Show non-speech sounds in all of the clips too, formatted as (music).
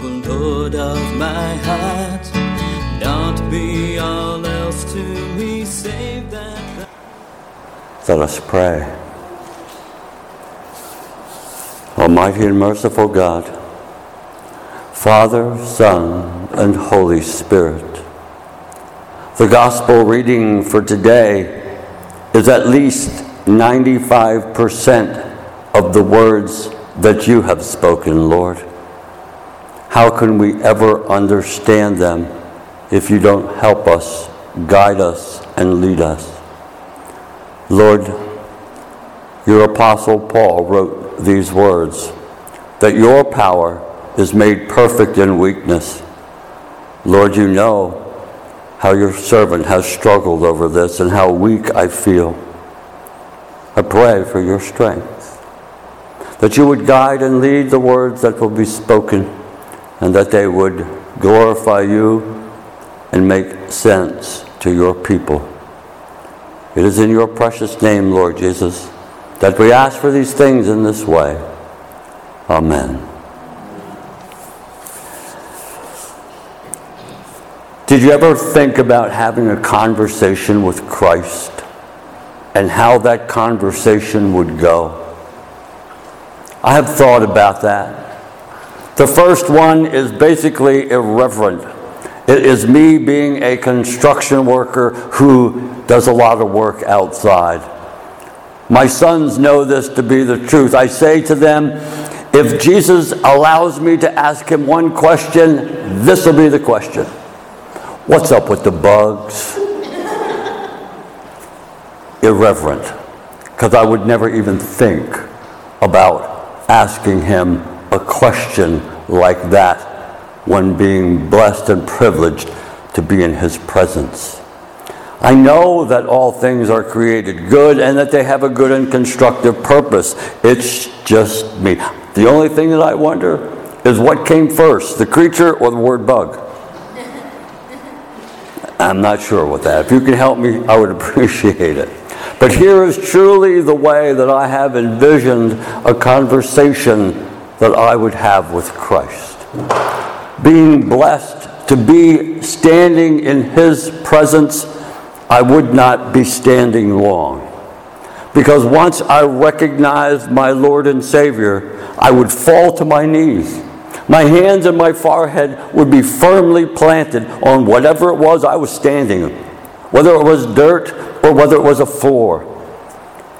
Of my heart. Not be all else to me save that. Let us pray. Almighty and merciful God, Father, Son, and Holy Spirit, the gospel reading for today is at least 95% of the words that you have spoken, Lord. How can we ever understand them if you don't help us, guide us, and lead us? Lord, your apostle Paul wrote these words that your power is made perfect in weakness. Lord, you know how your servant has struggled over this and how weak I feel. I pray for your strength, that you would guide and lead the words that will be spoken, and that they would glorify you and make sense to your people. It is in your precious name, Lord Jesus, that we ask for these things in this way. Amen. Did you ever think about having a conversation with Christ and how that conversation would go? I have thought about that. The first one is basically irreverent. It is me being a construction worker who does a lot of work outside. My sons know this to be the truth. I say to them, if Jesus allows me to ask him one question, this will be the question. What's up with the bugs? Irreverent, because I would never even think about asking him a question like that when being blessed and privileged to be in his presence. I know that all things are created good and that they have a good and constructive purpose. It's just me. The only thing that I wonder is what came first, the creature or the word bug? I'm not sure with that. If you can help me, I would (laughs) appreciate it. But here is truly the way that I have envisioned a conversation that I would have with Christ. Being blessed to be standing in His presence, I would not be standing long. Because once I recognized my Lord and Savior, I would fall to my knees. My hands and my forehead would be firmly planted on whatever it was I was standing whether it was dirt or whether it was a floor.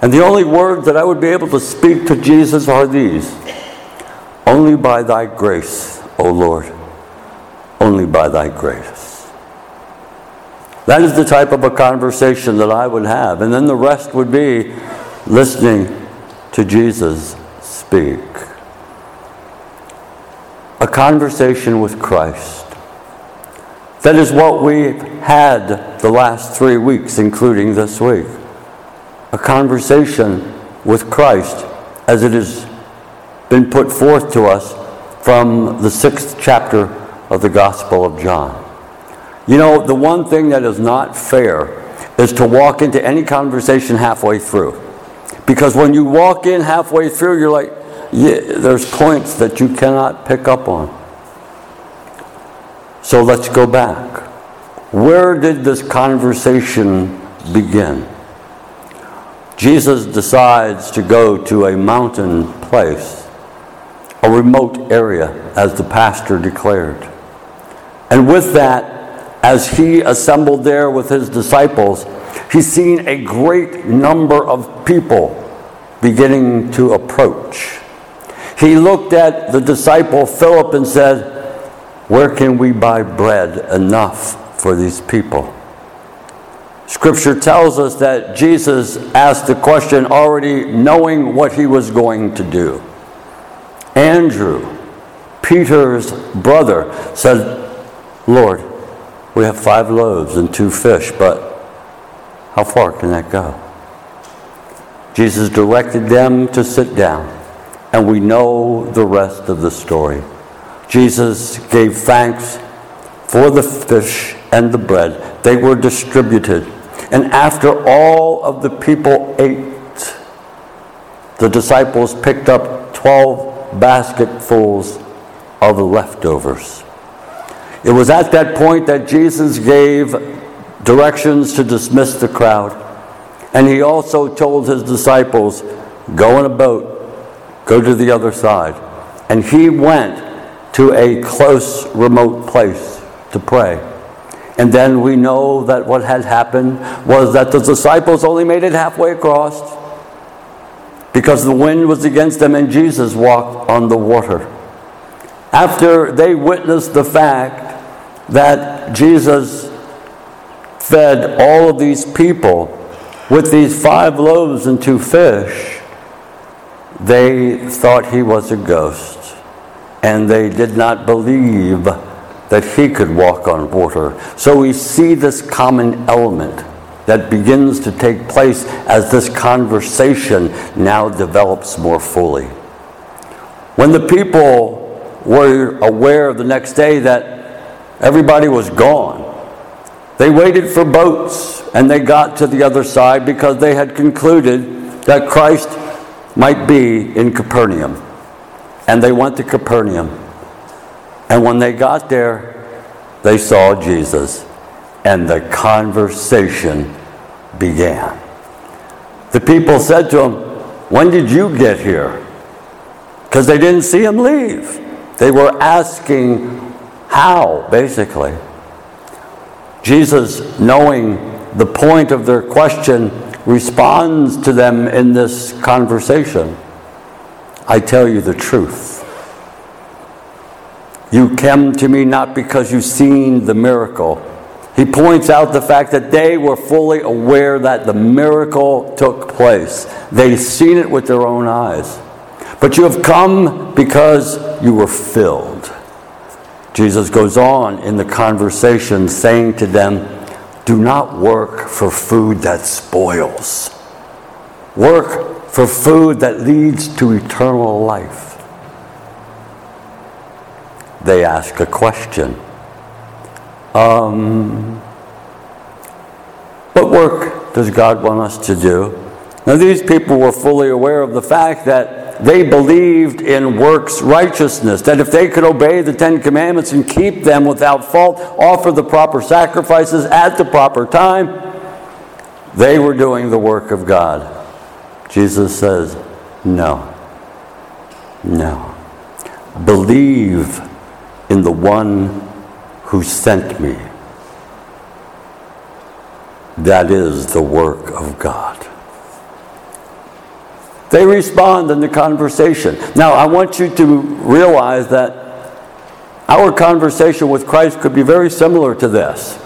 And the only words that I would be able to speak to Jesus are these Only by thy grace, O Lord, only by thy grace. That is the type of a conversation that I would have. And then the rest would be listening to Jesus speak. A conversation with Christ. That is what we've had the last three weeks, including this week. A conversation with Christ as it has been put forth to us from the sixth chapter of the Gospel of John. You know, the one thing that is not fair is to walk into any conversation halfway through. Because when you walk in halfway through, you're like, yeah, there's points that you cannot pick up on. So let's go back. Where did this conversation begin? Jesus decides to go to a mountain place, a remote area, as the pastor declared. And with that, as he assembled there with his disciples, he's seen a great number of people beginning to approach. He looked at the disciple Philip and said, Where can we buy bread enough for these people? Scripture tells us that Jesus asked the question already knowing what he was going to do. Andrew, Peter's brother, said, Lord, we have five loaves and two fish, but how far can that go? Jesus directed them to sit down, and we know the rest of the story. Jesus gave thanks for the fish and the bread. They were distributed. And after all of the people ate, the disciples picked up 12 basketfuls of leftovers. It was at that point that Jesus gave directions to dismiss the crowd. And he also told his disciples, Go in a boat, go to the other side. And he went to a close, remote place to pray. And then we know that what had happened was that the disciples only made it halfway across because the wind was against them and Jesus walked on the water. After they witnessed the fact that Jesus fed all of these people with these five loaves and two fish, they thought he was a ghost. And they did not believe that he could walk on water. So we see this common element that begins to take place as this conversation now develops more fully. When the people were aware the next day that Everybody was gone. They waited for boats and they got to the other side because they had concluded that Christ might be in Capernaum. And they went to Capernaum. And when they got there, they saw Jesus and the conversation began. The people said to him, When did you get here? Because they didn't see him leave. They were asking how, basically? Jesus, knowing the point of their question, responds to them in this conversation I tell you the truth. You came to me not because you've seen the miracle. He points out the fact that they were fully aware that the miracle took place. They'd seen it with their own eyes. But you have come because you were filled. Jesus goes on in the conversation saying to them, Do not work for food that spoils. Work for food that leads to eternal life. They ask a question. Um, what work does God want us to do? Now, these people were fully aware of the fact that they believed in works righteousness, that if they could obey the Ten Commandments and keep them without fault, offer the proper sacrifices at the proper time, they were doing the work of God. Jesus says, No. No. Believe in the one who sent me. That is the work of God. They respond in the conversation. Now, I want you to realize that our conversation with Christ could be very similar to this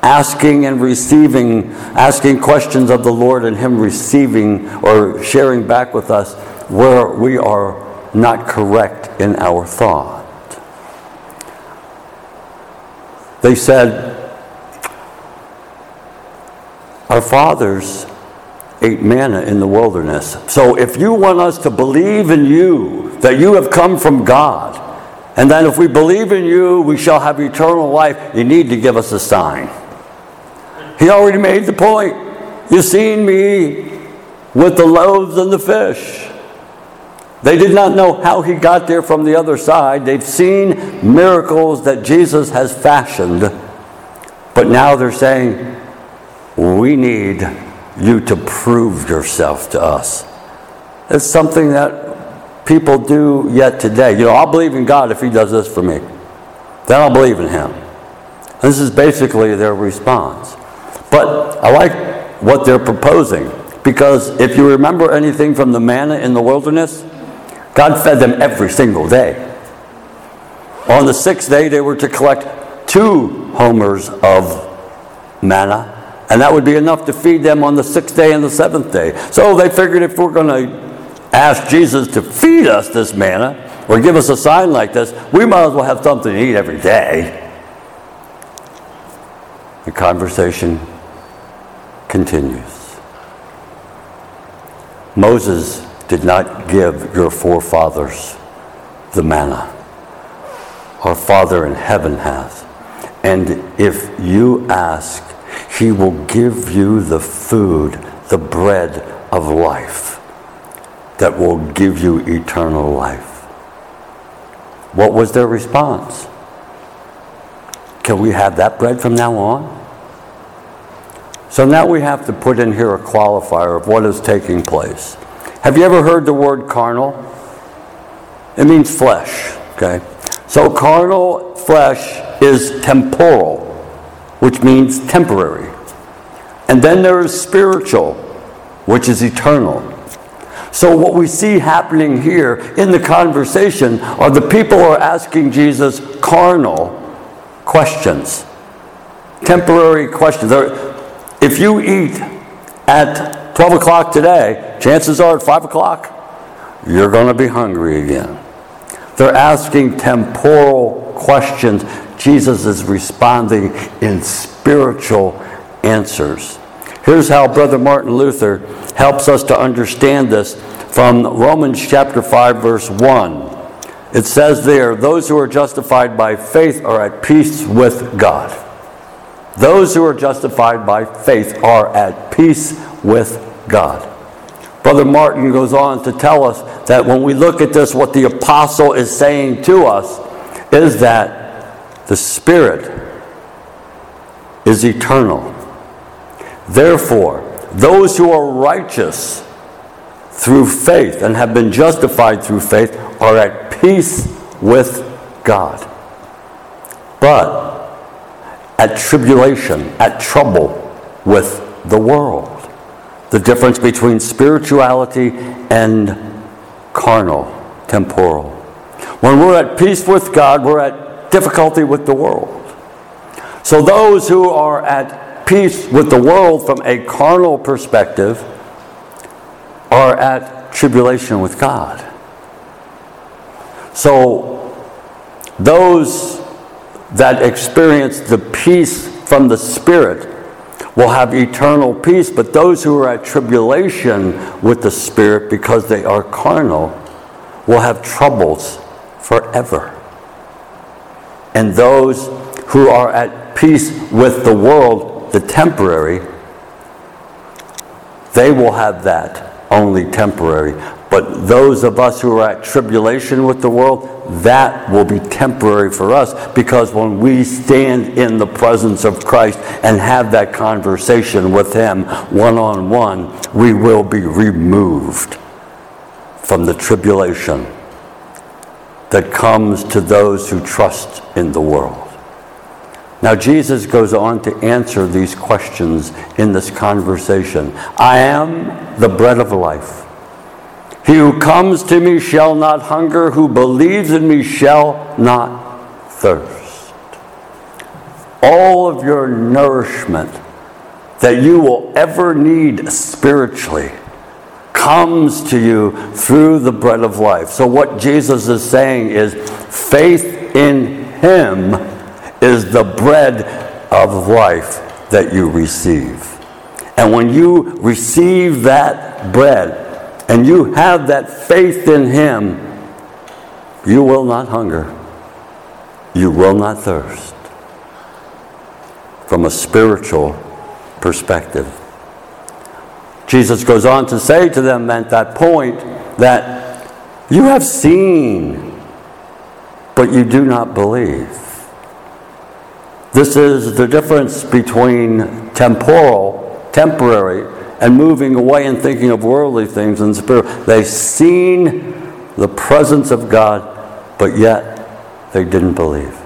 asking and receiving, asking questions of the Lord and Him receiving or sharing back with us where we are not correct in our thought. They said, Our fathers ate manna in the wilderness. So if you want us to believe in you, that you have come from God, and that if we believe in you, we shall have eternal life, you need to give us a sign. He already made the point. You've seen me with the loaves and the fish. They did not know how he got there from the other side. They've seen miracles that Jesus has fashioned. But now they're saying, we need you to prove yourself to us. It's something that people do yet today. You know, I'll believe in God if He does this for me. Then I'll believe in Him. This is basically their response. But I like what they're proposing because if you remember anything from the manna in the wilderness, God fed them every single day. On the sixth day, they were to collect two homers of manna and that would be enough to feed them on the sixth day and the seventh day. So they figured if we're going to ask Jesus to feed us this manna or give us a sign like this, we might as well have something to eat every day. The conversation continues. Moses did not give your forefathers the manna. Our Father in heaven has. And if you ask, he will give you the food, the bread of life that will give you eternal life. What was their response? Can we have that bread from now on? So now we have to put in here a qualifier of what is taking place. Have you ever heard the word carnal? It means flesh, okay? So carnal flesh is temporal, which means temporary. And then there is spiritual, which is eternal. So, what we see happening here in the conversation are the people are asking Jesus carnal questions, temporary questions. If you eat at 12 o'clock today, chances are at 5 o'clock, you're going to be hungry again. They're asking temporal questions. Jesus is responding in spiritual answers. Here's how Brother Martin Luther helps us to understand this from Romans chapter 5, verse 1. It says there, those who are justified by faith are at peace with God. Those who are justified by faith are at peace with God. Brother Martin goes on to tell us that when we look at this, what the apostle is saying to us is that the Spirit is eternal. Therefore, those who are righteous through faith and have been justified through faith are at peace with God. But at tribulation, at trouble with the world. The difference between spirituality and carnal, temporal. When we're at peace with God, we're at difficulty with the world. So those who are at peace with the world from a carnal perspective are at tribulation with God. So those that experience the peace from the Spirit will have eternal peace, but those who are at tribulation with the Spirit because they are carnal will have troubles forever. And those who are at peace with the world, the temporary, they will have that only temporary. But those of us who are at tribulation with the world, that will be temporary for us because when we stand in the presence of Christ and have that conversation with Him one on one, we will be removed from the tribulation that comes to those who trust in the world. Now, Jesus goes on to answer these questions in this conversation. I am the bread of life. He who comes to me shall not hunger, who believes in me shall not thirst. All of your nourishment that you will ever need spiritually comes to you through the bread of life. So, what Jesus is saying is faith in Him is the bread of life that you receive. And when you receive that bread, and you have that faith in Him, you will not hunger. You will not thirst. From a spiritual perspective. Jesus goes on to say to them at that point that you have seen, but you do not believe. This is the difference between temporal, temporary, and moving away and thinking of worldly things and spirit. They've seen the presence of God, but yet they didn't believe.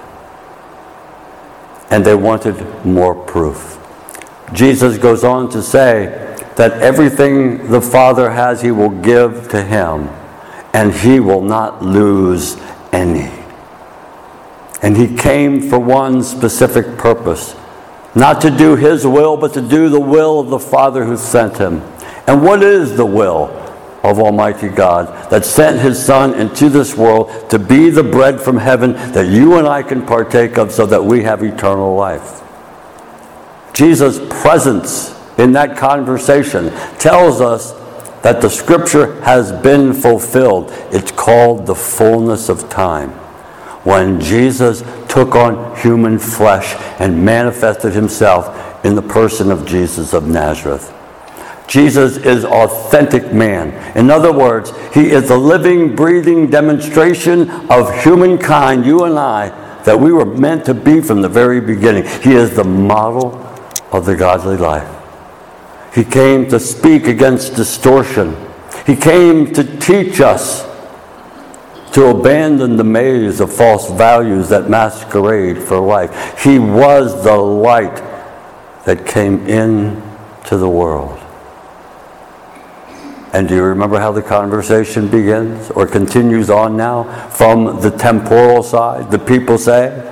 And they wanted more proof. Jesus goes on to say that everything the Father has, He will give to Him, and He will not lose any. And He came for one specific purpose not to do his will, but to do the will of the Father who sent him. And what is the will of Almighty God that sent his Son into this world to be the bread from heaven that you and I can partake of so that we have eternal life? Jesus' presence in that conversation tells us that the scripture has been fulfilled. It's called the fullness of time. When Jesus took on human flesh and manifested himself in the person of Jesus of Nazareth. Jesus is authentic man. In other words, he is the living, breathing demonstration of humankind, you and I, that we were meant to be from the very beginning. He is the model of the godly life. He came to speak against distortion. He came to teach us to abandon the maze of false values that masquerade for life. He was the light that came into the world. And do you remember how the conversation begins or continues on now from the temporal side? The people say,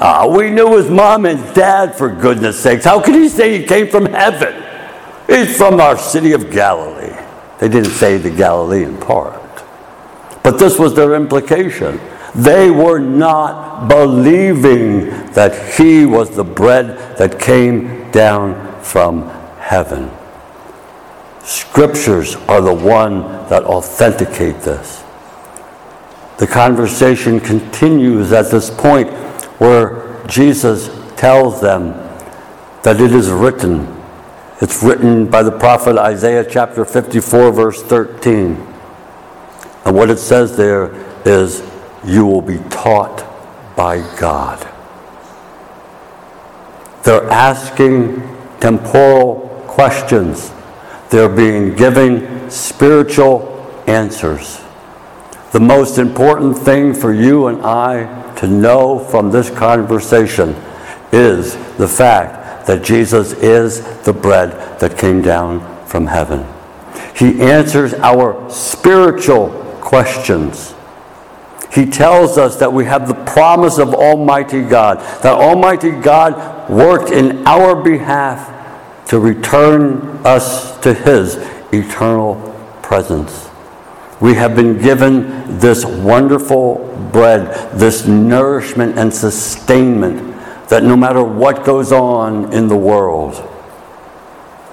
Ah, we knew his mom and dad, for goodness sakes. How could he say he came from heaven? He's from our city of Galilee. They didn't say the Galilean part. But this was their implication. They were not believing that he was the bread that came down from heaven. Scriptures are the one that authenticate this. The conversation continues at this point where Jesus tells them that it is written. It's written by the prophet Isaiah chapter 54, verse 13. And what it says there is, You will be taught by God. They're asking temporal questions they're being given spiritual answers. The most important thing for you and I to know from this conversation is the fact that Jesus is the bread that came down from heaven. He answers our spiritual questions. He tells us that we have the promise of Almighty God, that Almighty God worked in our behalf to return us to His eternal presence. We have been given this wonderful bread, this nourishment and sustainment that no matter what goes on in the world,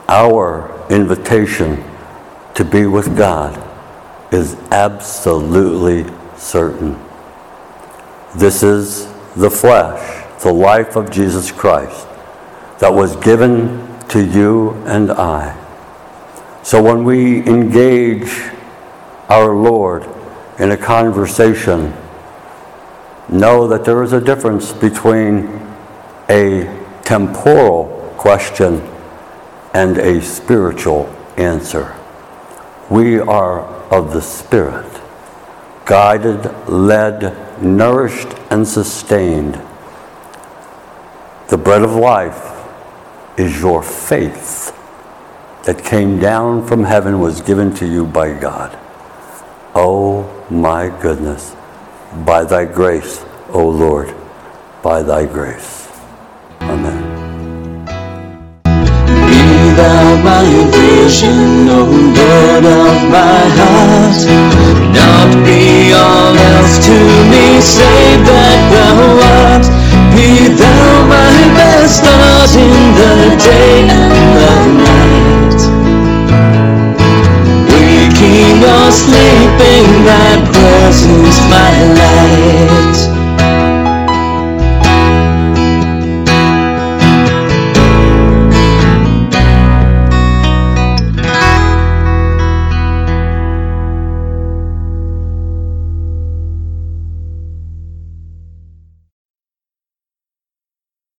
our invitation to be with God is absolutely certain. This is the flesh, the life of Jesus Christ that was given to you and I. So when we engage our Lord in a conversation, know that there is a difference between a temporal question and a spiritual answer. We are of the Spirit, guided, led, nourished, and sustained. The bread of life is your faith that came down from heaven was given to you by God. Oh my goodness, by thy grace, O Lord, by thy grace. Amen. My vision, Lord of my heart. Not be all else to me, save that thou art. Be thou my best stars in the day and the night. Waking or sleeping, thy presence my life.